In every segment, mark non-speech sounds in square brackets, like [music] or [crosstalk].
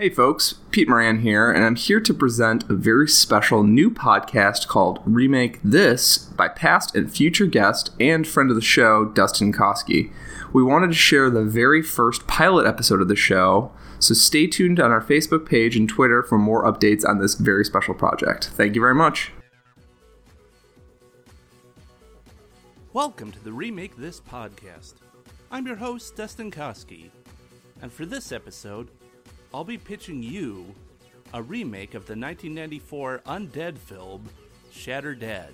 Hey folks, Pete Moran here, and I'm here to present a very special new podcast called Remake This by past and future guest and friend of the show, Dustin Koski. We wanted to share the very first pilot episode of the show, so stay tuned on our Facebook page and Twitter for more updates on this very special project. Thank you very much. Welcome to the Remake This podcast. I'm your host, Dustin Koski, and for this episode, I'll be pitching you a remake of the 1994 undead film Shatter Dead.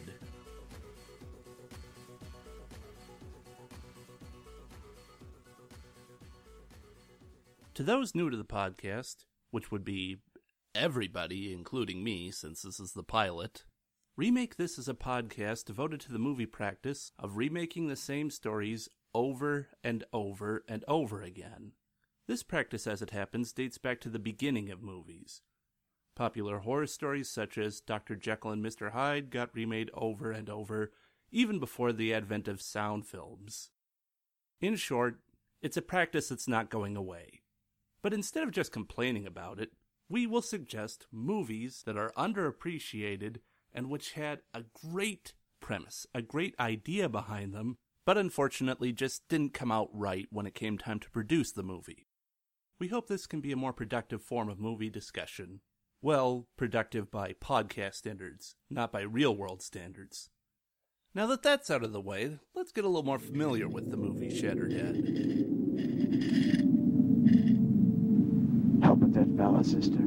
To those new to the podcast, which would be everybody, including me, since this is the pilot, Remake This is a podcast devoted to the movie practice of remaking the same stories over and over and over again. This practice, as it happens, dates back to the beginning of movies. Popular horror stories such as Dr. Jekyll and Mr. Hyde got remade over and over, even before the advent of sound films. In short, it's a practice that's not going away. But instead of just complaining about it, we will suggest movies that are underappreciated and which had a great premise, a great idea behind them, but unfortunately just didn't come out right when it came time to produce the movie. We hope this can be a more productive form of movie discussion. Well, productive by podcast standards, not by real world standards. Now that that's out of the way, let's get a little more familiar with the movie Shatter Dead. Help with that fella, sister.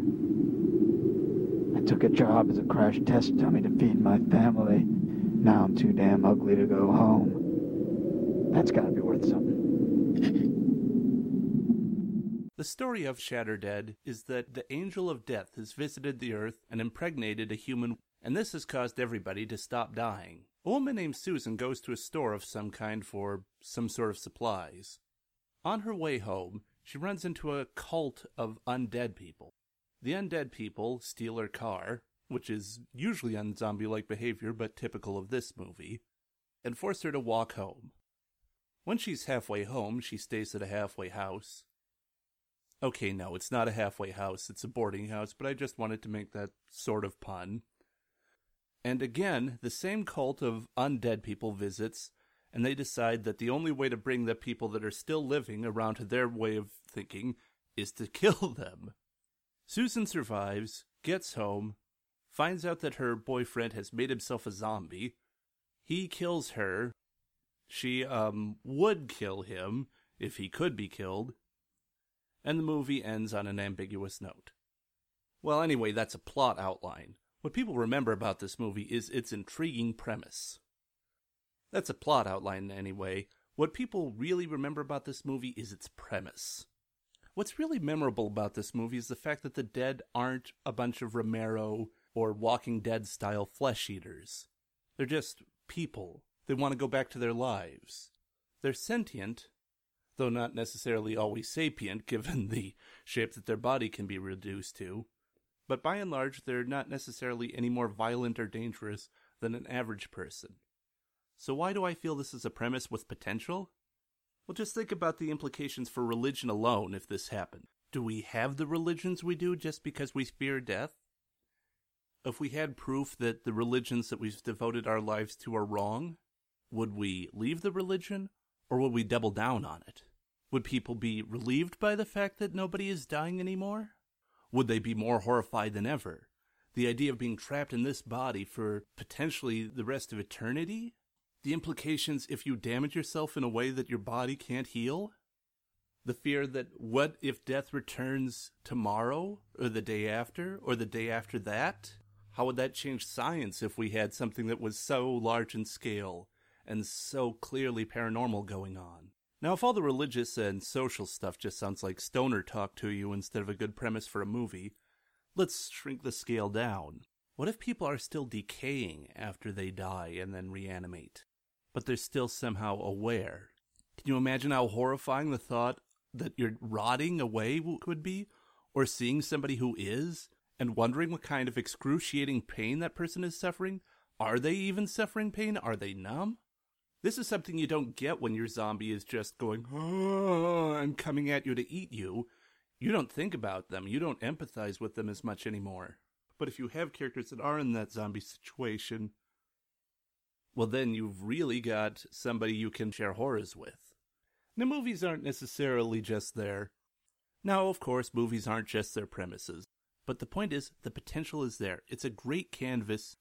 I took a job as a crash test dummy to feed my family. Now I'm too damn ugly to go home. That's gotta be worth something. The story of Shatterdead is that the angel of death has visited the earth and impregnated a human, and this has caused everybody to stop dying. A woman named Susan goes to a store of some kind for some sort of supplies. On her way home, she runs into a cult of undead people. The undead people steal her car, which is usually unzombie like behavior but typical of this movie, and force her to walk home. When she's halfway home, she stays at a halfway house. Okay, no, it's not a halfway house, it's a boarding house, but I just wanted to make that sort of pun. And again, the same cult of undead people visits, and they decide that the only way to bring the people that are still living around to their way of thinking is to [laughs] kill them. Susan survives, gets home, finds out that her boyfriend has made himself a zombie. He kills her. She, um, would kill him if he could be killed. And the movie ends on an ambiguous note. Well, anyway, that's a plot outline. What people remember about this movie is its intriguing premise. That's a plot outline, anyway. What people really remember about this movie is its premise. What's really memorable about this movie is the fact that the dead aren't a bunch of Romero or Walking Dead style flesh eaters. They're just people. They want to go back to their lives. They're sentient, though not necessarily always sapient given the shape that their body can be reduced to. But by and large, they're not necessarily any more violent or dangerous than an average person. So, why do I feel this is a premise with potential? Well, just think about the implications for religion alone if this happened. Do we have the religions we do just because we fear death? If we had proof that the religions that we've devoted our lives to are wrong, would we leave the religion or would we double down on it? Would people be relieved by the fact that nobody is dying anymore? Would they be more horrified than ever? The idea of being trapped in this body for potentially the rest of eternity? The implications if you damage yourself in a way that your body can't heal? The fear that what if death returns tomorrow, or the day after, or the day after that? How would that change science if we had something that was so large in scale and so clearly paranormal going on? Now, if all the religious and social stuff just sounds like stoner talk to you instead of a good premise for a movie, let's shrink the scale down. What if people are still decaying after they die and then reanimate, but they're still somehow aware? Can you imagine how horrifying the thought that you're rotting away would be? Or seeing somebody who is and wondering what kind of excruciating pain that person is suffering? Are they even suffering pain? Are they numb? This is something you don't get when your zombie is just going, ah, I'm coming at you to eat you. You don't think about them, you don't empathize with them as much anymore. But if you have characters that are in that zombie situation, well, then you've really got somebody you can share horrors with. Now, movies aren't necessarily just there. Now, of course, movies aren't just their premises. But the point is, the potential is there. It's a great canvas.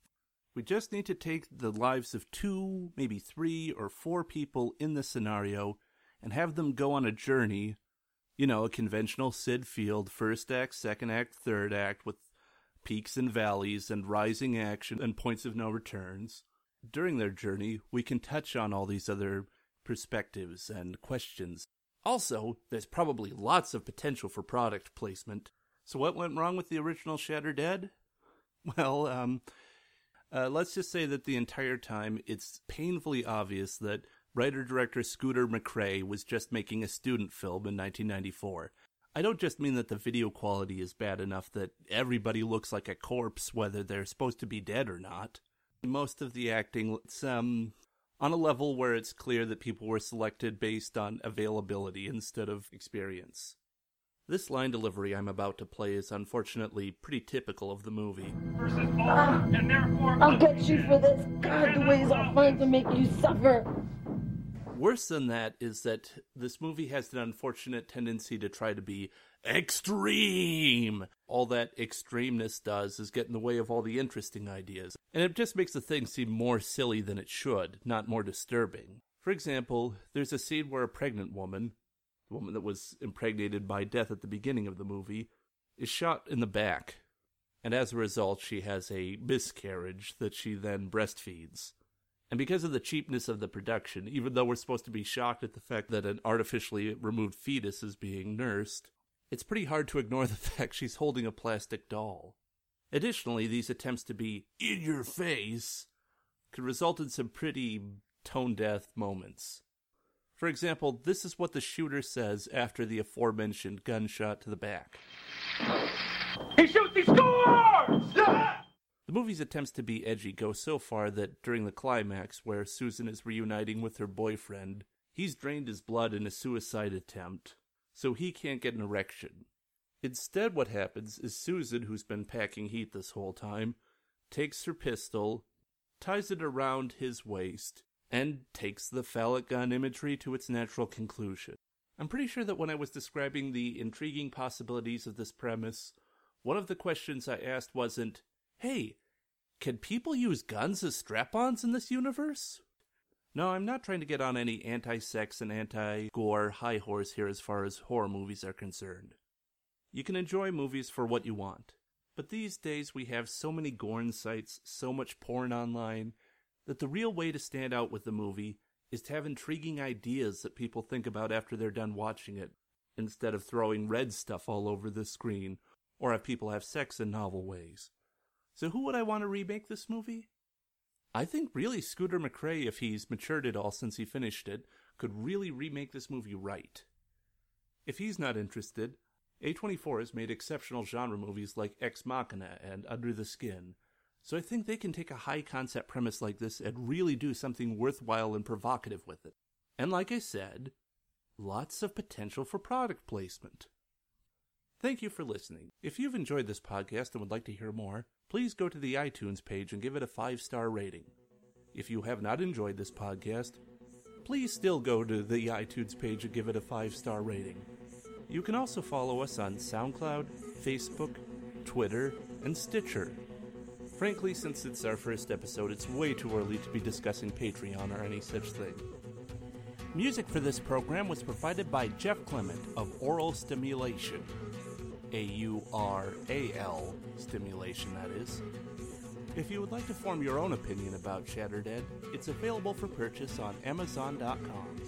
We just need to take the lives of two, maybe three or four people in the scenario and have them go on a journey. You know, a conventional Syd Field, first act, second act, third act, with peaks and valleys and rising action and points of no returns. During their journey, we can touch on all these other perspectives and questions. Also, there's probably lots of potential for product placement. So, what went wrong with the original Shatter Dead? Well, um, uh, let's just say that the entire time it's painfully obvious that writer director Scooter McCrae was just making a student film in 1994. I don't just mean that the video quality is bad enough that everybody looks like a corpse whether they're supposed to be dead or not. Most of the acting, it's, um, on a level where it's clear that people were selected based on availability instead of experience. This line delivery I'm about to play is unfortunately pretty typical of the movie. I'll get you for this. God, the ways I'll find to make you suffer. Worse than that is that this movie has an unfortunate tendency to try to be extreme. All that extremeness does is get in the way of all the interesting ideas, and it just makes the thing seem more silly than it should, not more disturbing. For example, there's a scene where a pregnant woman, the woman that was impregnated by death at the beginning of the movie, is shot in the back, and as a result, she has a miscarriage that she then breastfeeds. And because of the cheapness of the production, even though we're supposed to be shocked at the fact that an artificially removed fetus is being nursed, it's pretty hard to ignore [laughs] the fact she's holding a plastic doll. Additionally, these attempts to be in your face could result in some pretty tone deaf moments. For example, this is what the shooter says after the aforementioned gunshot to the back. He shoots, he scores! Yeah! The movie's attempts to be edgy go so far that during the climax, where Susan is reuniting with her boyfriend, he's drained his blood in a suicide attempt, so he can't get an erection. Instead, what happens is Susan, who's been packing heat this whole time, takes her pistol, ties it around his waist, and takes the phallic gun imagery to its natural conclusion. I'm pretty sure that when I was describing the intriguing possibilities of this premise, one of the questions I asked wasn't, hey, can people use guns as strap ons in this universe? No, I'm not trying to get on any anti sex and anti gore high horse here as far as horror movies are concerned. You can enjoy movies for what you want, but these days we have so many gorn sites, so much porn online, that the real way to stand out with the movie is to have intriguing ideas that people think about after they're done watching it, instead of throwing red stuff all over the screen, or have people have sex in novel ways. So who would I want to remake this movie? I think really Scooter McCrae, if he's matured at all since he finished it, could really remake this movie right. If he's not interested, A24 has made exceptional genre movies like Ex Machina and Under the Skin, so I think they can take a high concept premise like this and really do something worthwhile and provocative with it. And like I said, lots of potential for product placement. Thank you for listening. If you've enjoyed this podcast and would like to hear more, please go to the iTunes page and give it a five star rating. If you have not enjoyed this podcast, please still go to the iTunes page and give it a five star rating. You can also follow us on SoundCloud, Facebook, Twitter, and Stitcher. Frankly, since it's our first episode, it's way too early to be discussing Patreon or any such thing. Music for this program was provided by Jeff Clement of Aural Stimulation. A U R A L stimulation, that is. If you would like to form your own opinion about Shatterdead, it's available for purchase on Amazon.com.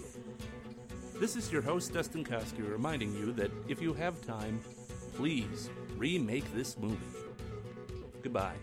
This is your host, Dustin Koski, reminding you that if you have time, please remake this movie. Goodbye.